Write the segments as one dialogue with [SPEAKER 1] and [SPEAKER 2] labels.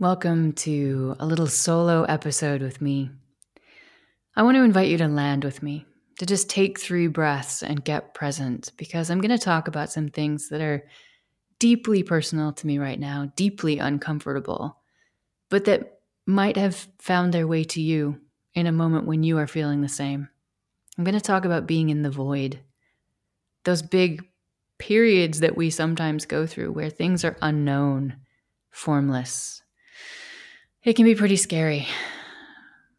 [SPEAKER 1] Welcome to a little solo episode with me. I want to invite you to land with me, to just take three breaths and get present, because I'm going to talk about some things that are deeply personal to me right now, deeply uncomfortable, but that might have found their way to you in a moment when you are feeling the same. I'm going to talk about being in the void, those big periods that we sometimes go through where things are unknown, formless. It can be pretty scary.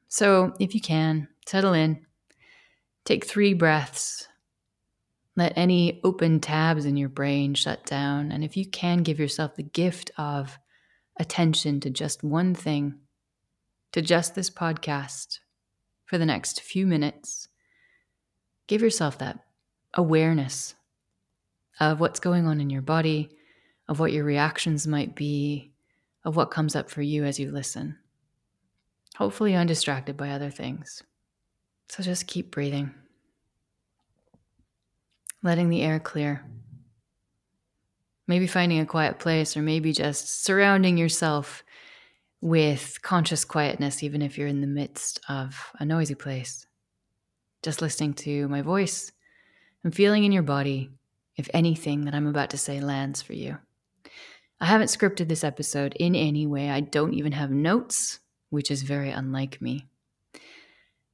[SPEAKER 1] So, if you can, settle in, take three breaths, let any open tabs in your brain shut down. And if you can, give yourself the gift of attention to just one thing, to just this podcast for the next few minutes, give yourself that awareness of what's going on in your body, of what your reactions might be, of what comes up for you as you listen. Hopefully, undistracted by other things. So just keep breathing, letting the air clear. Maybe finding a quiet place, or maybe just surrounding yourself with conscious quietness, even if you're in the midst of a noisy place. Just listening to my voice and feeling in your body if anything that I'm about to say lands for you. I haven't scripted this episode in any way. I don't even have notes, which is very unlike me.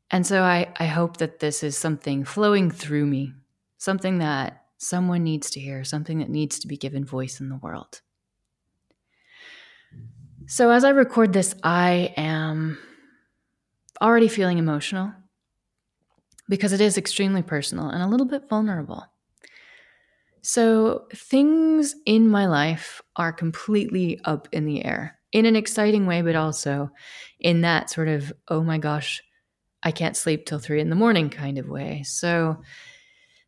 [SPEAKER 1] And so I, I hope that this is something flowing through me, something that someone needs to hear, something that needs to be given voice in the world. So as I record this, I am already feeling emotional because it is extremely personal and a little bit vulnerable. So, things in my life are completely up in the air in an exciting way, but also in that sort of, oh my gosh, I can't sleep till three in the morning kind of way. So,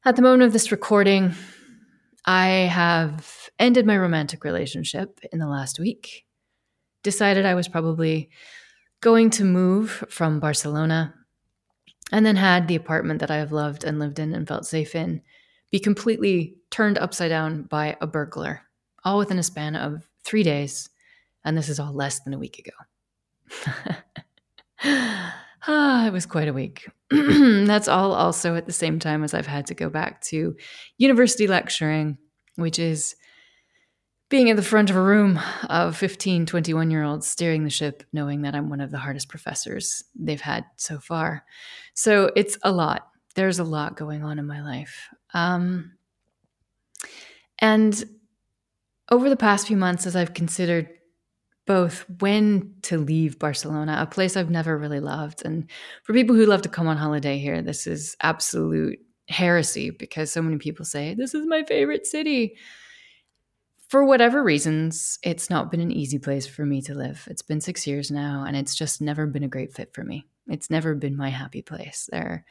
[SPEAKER 1] at the moment of this recording, I have ended my romantic relationship in the last week, decided I was probably going to move from Barcelona, and then had the apartment that I have loved and lived in and felt safe in be completely turned upside down by a burglar, all within a span of three days. And this is all less than a week ago. ah, it was quite a week. That's all also at the same time as I've had to go back to university lecturing, which is being at the front of a room of 15, 21 year olds steering the ship, knowing that I'm one of the hardest professors they've had so far. So it's a lot. There's a lot going on in my life. Um, and over the past few months, as I've considered both when to leave Barcelona, a place I've never really loved, and for people who love to come on holiday here, this is absolute heresy because so many people say, This is my favorite city. For whatever reasons, it's not been an easy place for me to live. It's been six years now, and it's just never been a great fit for me. It's never been my happy place. There are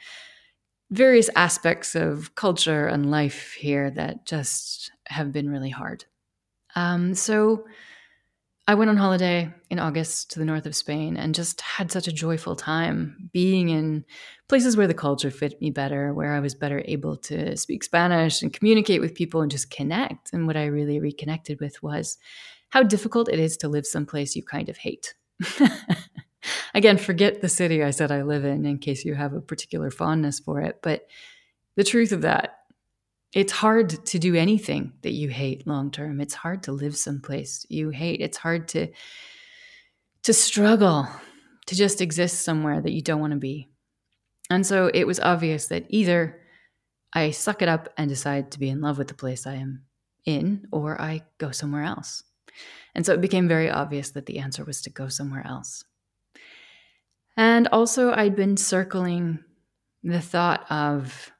[SPEAKER 1] various aspects of culture and life here that just have been really hard. Um, so I went on holiday in August to the north of Spain and just had such a joyful time being in places where the culture fit me better, where I was better able to speak Spanish and communicate with people and just connect. And what I really reconnected with was how difficult it is to live someplace you kind of hate. again, forget the city I said I live in in case you have a particular fondness for it. But the truth of that, it's hard to do anything that you hate long term. It's hard to live someplace you hate. It's hard to to struggle to just exist somewhere that you don't want to be. And so it was obvious that either I suck it up and decide to be in love with the place I am in, or I go somewhere else. And so it became very obvious that the answer was to go somewhere else. And also, I'd been circling the thought of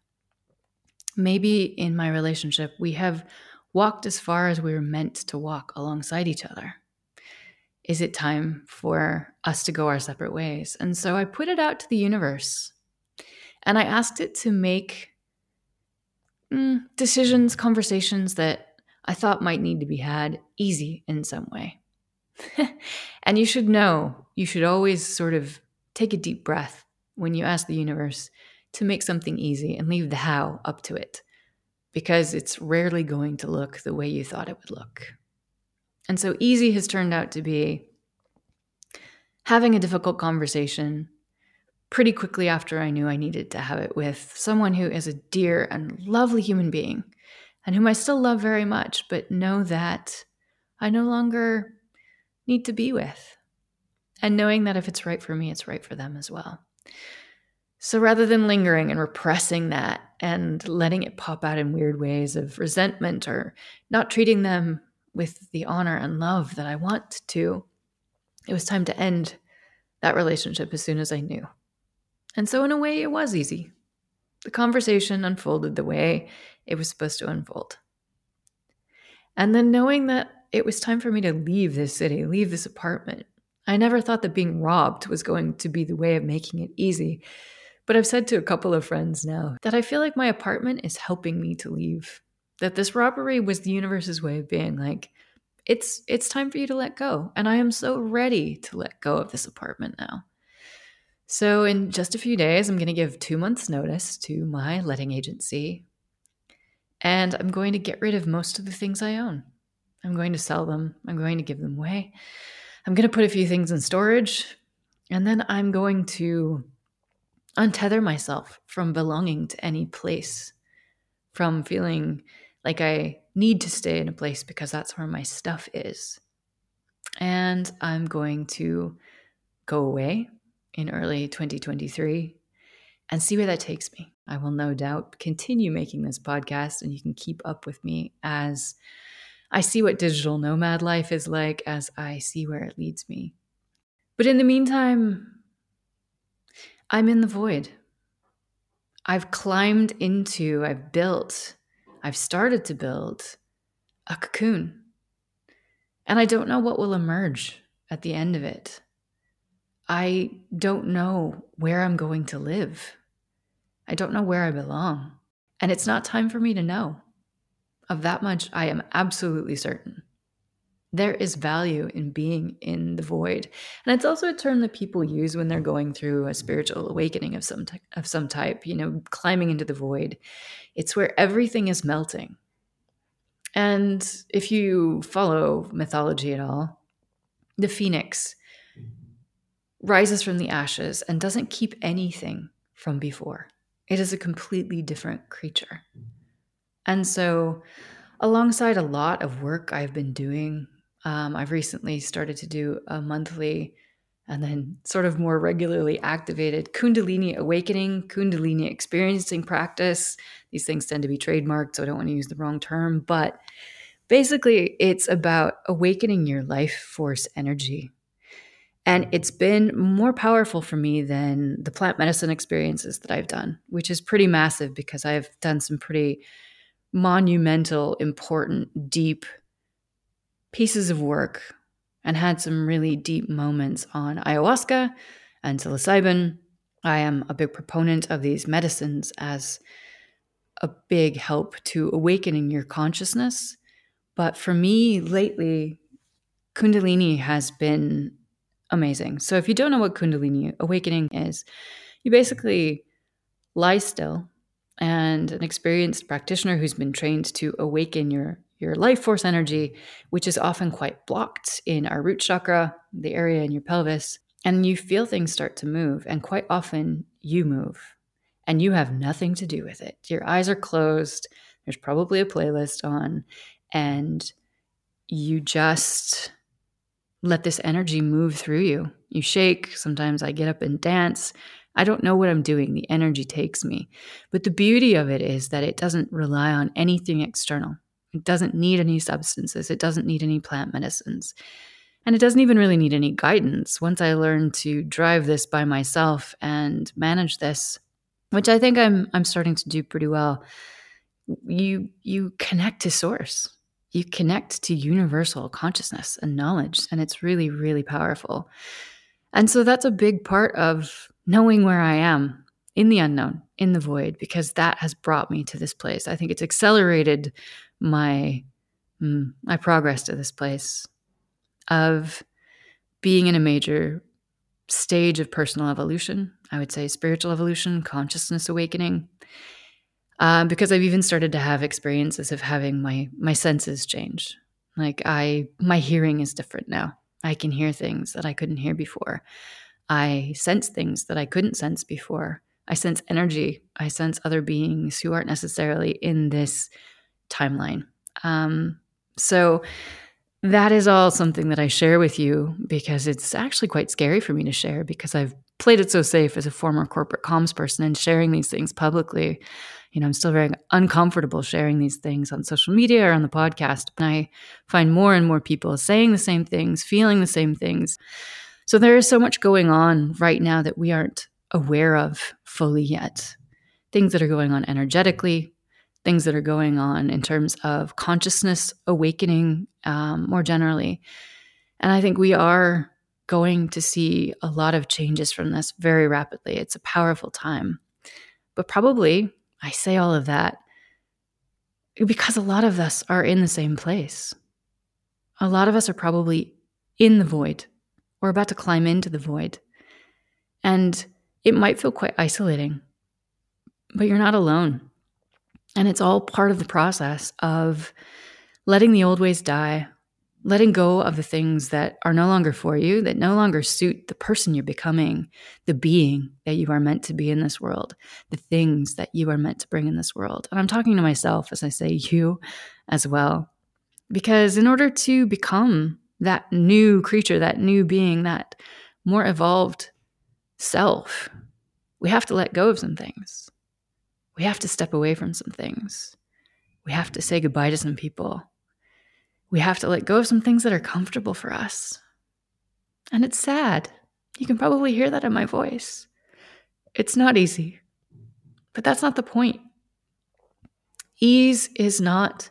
[SPEAKER 1] maybe in my relationship, we have walked as far as we were meant to walk alongside each other? Is it time for us to go our separate ways? And so I put it out to the universe and I asked it to make mm, decisions, conversations that I thought might need to be had easy in some way. and you should know, you should always sort of take a deep breath when you ask the universe to make something easy and leave the how up to it because it's rarely going to look the way you thought it would look. And so easy has turned out to be having a difficult conversation pretty quickly after I knew I needed to have it with someone who is a dear and lovely human being and whom I still love very much, but know that I no longer need to be with. And knowing that if it's right for me, it's right for them as well. So rather than lingering and repressing that and letting it pop out in weird ways of resentment or not treating them with the honor and love that I want to, it was time to end that relationship as soon as I knew. And so, in a way, it was easy. The conversation unfolded the way it was supposed to unfold. And then knowing that it was time for me to leave this city, leave this apartment, I never thought that being robbed was going to be the way of making it easy. But I've said to a couple of friends now that I feel like my apartment is helping me to leave. That this robbery was the universe's way of being like, it's it's time for you to let go. And I am so ready to let go of this apartment now. So in just a few days, I'm going to give 2 months notice to my letting agency. And I'm going to get rid of most of the things I own. I'm going to sell them. I'm going to give them away. I'm going to put a few things in storage. And then I'm going to untether myself from belonging to any place, from feeling like I need to stay in a place because that's where my stuff is. And I'm going to go away in early 2023 and see where that takes me. I will no doubt continue making this podcast, and you can keep up with me as I see what digital nomad life is like, as I see where it leads me. But in the meantime, I'm in the void. I've climbed into, I've built I've started to build a cocoon. And I don't know what will emerge at the end of it. I don't know where I'm going to live. I don't know where I belong. And it's not time for me to know. Of that much, I am absolutely certain. There is value in being in the void. And it's also a term that people use when they're going through a spiritual awakening of some t- of some type, you know, climbing into the void. It's where everything is melting. And if you follow mythology at all, the phoenix rises from the ashes and doesn't keep anything from before. It is a completely different creature. And so, alongside a lot of work I've been doing um, I've recently started to do a monthly and then sort of more regularly activated Kundalini awakening, Kundalini experiencing practice. These things tend to be trademarked, so I don't want to use the wrong term, but basically, it's about awakening your life force energy. And it's been more powerful for me than the plant medicine experiences that I've done, which is pretty massive because I've done some pretty monumental, important, deep pieces of work and had some really deep moments on ayahuasca and psilocybin. I am a big proponent of these medicines as a big help to awakening your consciousness. But for me lately, Kundalini has been amazing. So if you don't know what Kundalini awakening is, you basically lie still and an experienced practitioner who's been trained to awaken your your life force energy, which is often quite blocked in our root chakra, the area in your pelvis, and you feel things start to move. And quite often you move and you have nothing to do with it. Your eyes are closed, there's probably a playlist on, and you just let this energy move through you. You shake. Sometimes I get up and dance. I don't know what I'm doing. The energy takes me. But the beauty of it is that it doesn't rely on anything external. It doesn't need any substances, it doesn't need any plant medicines. And it doesn't even really need any guidance. Once I learned to drive this by myself and manage this, which I think I'm I'm starting to do pretty well, you you connect to source. you connect to universal consciousness and knowledge, and it's really, really powerful. And so that's a big part of knowing where I am in the unknown, in the void, because that has brought me to this place. I think it's accelerated my mm, my progress to this place of being in a major stage of personal evolution. I would say spiritual evolution, consciousness awakening. Um, because I've even started to have experiences of having my my senses change. Like I, my hearing is different now. I can hear things that I couldn't hear before. I sense things that I couldn't sense before. I sense energy. I sense other beings who aren't necessarily in this timeline. Um, so that is all something that I share with you because it's actually quite scary for me to share because I've played it so safe as a former corporate comms person and sharing these things publicly. You know, I'm still very uncomfortable sharing these things on social media or on the podcast. And I find more and more people saying the same things, feeling the same things. So there is so much going on right now that we aren't aware of fully yet. Things that are going on energetically, things that are going on in terms of consciousness awakening um, more generally. And I think we are going to see a lot of changes from this very rapidly. It's a powerful time. But probably, I say all of that because a lot of us are in the same place. A lot of us are probably in the void or about to climb into the void. And it might feel quite isolating, but you're not alone. And it's all part of the process of letting the old ways die, letting go of the things that are no longer for you, that no longer suit the person you're becoming, the being that you are meant to be in this world, the things that you are meant to bring in this world. And I'm talking to myself as I say you as well. Because in order to become that new creature, that new being, that more evolved self, we have to let go of some things we have to step away from some things. We have to say goodbye to some people. We have to let go of some things that are comfortable for us. And it's sad. You can probably hear that in my voice. It's not easy, but that's not the point. Ease is not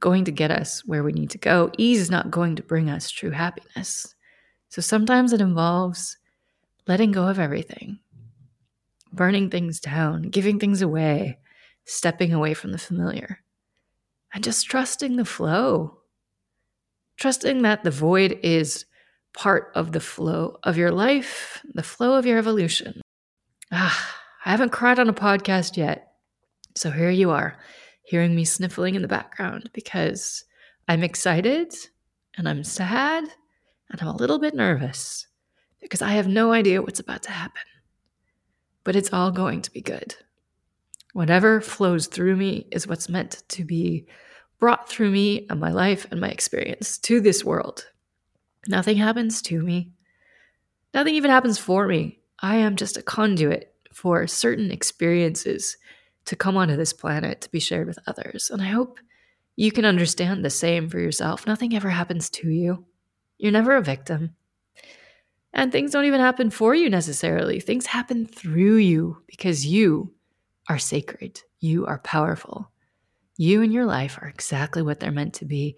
[SPEAKER 1] going to get us where we need to go. Ease is not going to bring us true happiness. So sometimes it involves letting go of everything burning things down, giving things away, stepping away from the familiar, and just trusting the flow. Trusting that the void is part of the flow of your life, the flow of your evolution. Ah, I haven't cried on a podcast yet. So here you are, hearing me sniffling in the background because I'm excited and I'm sad and I'm a little bit nervous because I have no idea what's about to happen but it's all going to be good. Whatever flows through me is what's meant to be brought through me and my life and my experience to this world. Nothing happens to me. Nothing even happens for me. I am just a conduit for certain experiences to come onto this planet to be shared with others. And I hope you can understand the same for yourself. Nothing ever happens to you. You're never a victim. And things don't even happen for you necessarily. Things happen through you because you are sacred. You are powerful. You and your life are exactly what they're meant to be.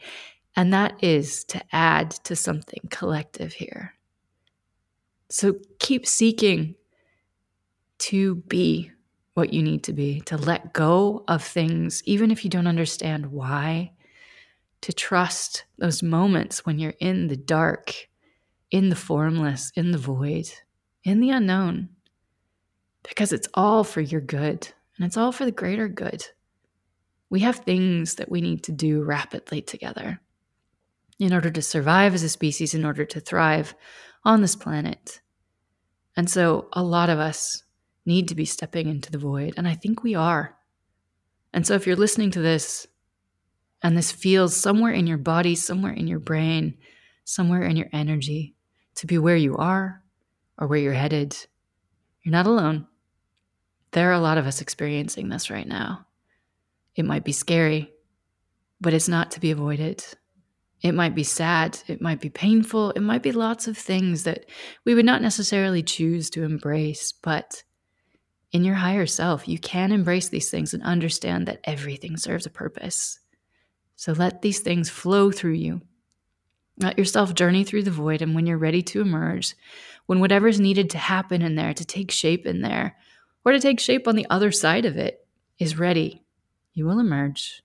[SPEAKER 1] And that is to add to something collective here. So keep seeking to be what you need to be, to let go of things, even if you don't understand why, to trust those moments when you're in the dark in the formless, in the void, in the unknown, because it's all for your good and it's all for the greater good. We have things that we need to do rapidly together in order to survive as a species, in order to thrive on this planet. And so a lot of us need to be stepping into the void, and I think we are. And so if you're listening to this and this feels somewhere in your body, somewhere in your brain, somewhere in your energy, to be where you are or where you're headed, you're not alone. There are a lot of us experiencing this right now. It might be scary, but it's not to be avoided. It might be sad, it might be painful, it might be lots of things that we would not necessarily choose to embrace, but in your higher self, you can embrace these things and understand that everything serves a purpose. So let these things flow through you. Let yourself journey through the void, and when you're ready to emerge, when whatever's needed to happen in there, to take shape in there, or to take shape on the other side of it, is ready, you will emerge.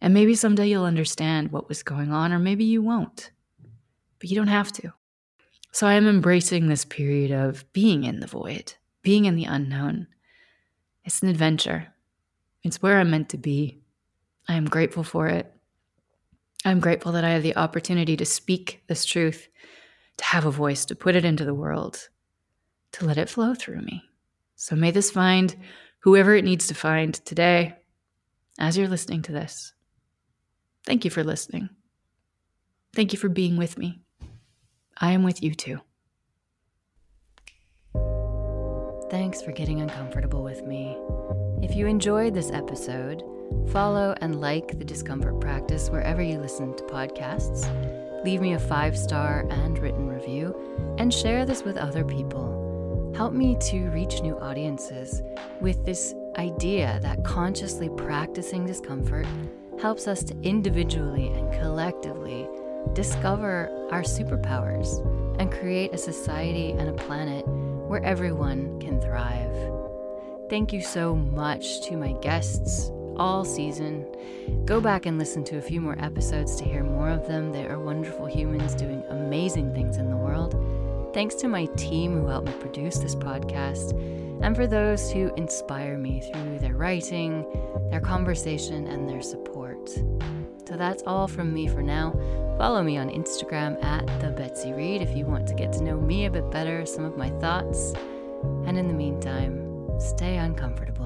[SPEAKER 1] And maybe someday you'll understand what was going on, or maybe you won't. But you don't have to. So I am embracing this period of being in the void, being in the unknown. It's an adventure, it's where I'm meant to be. I am grateful for it. I'm grateful that I have the opportunity to speak this truth, to have a voice, to put it into the world, to let it flow through me. So may this find whoever it needs to find today as you're listening to this. Thank you for listening. Thank you for being with me. I am with you too. Thanks for getting uncomfortable with me. If you enjoyed this episode, follow and like the discomfort practice wherever you listen to podcasts. Leave me a five star and written review, and share this with other people. Help me to reach new audiences with this idea that consciously practicing discomfort helps us to individually and collectively discover our superpowers and create a society and a planet where everyone can thrive. Thank you so much to my guests all season. Go back and listen to a few more episodes to hear more of them. They are wonderful humans doing amazing things in the world. Thanks to my team who helped me produce this podcast, and for those who inspire me through their writing, their conversation, and their support. So that's all from me for now. Follow me on Instagram at the Betsy Reed if you want to get to know me a bit better, some of my thoughts. And in the meantime, stay uncomfortable.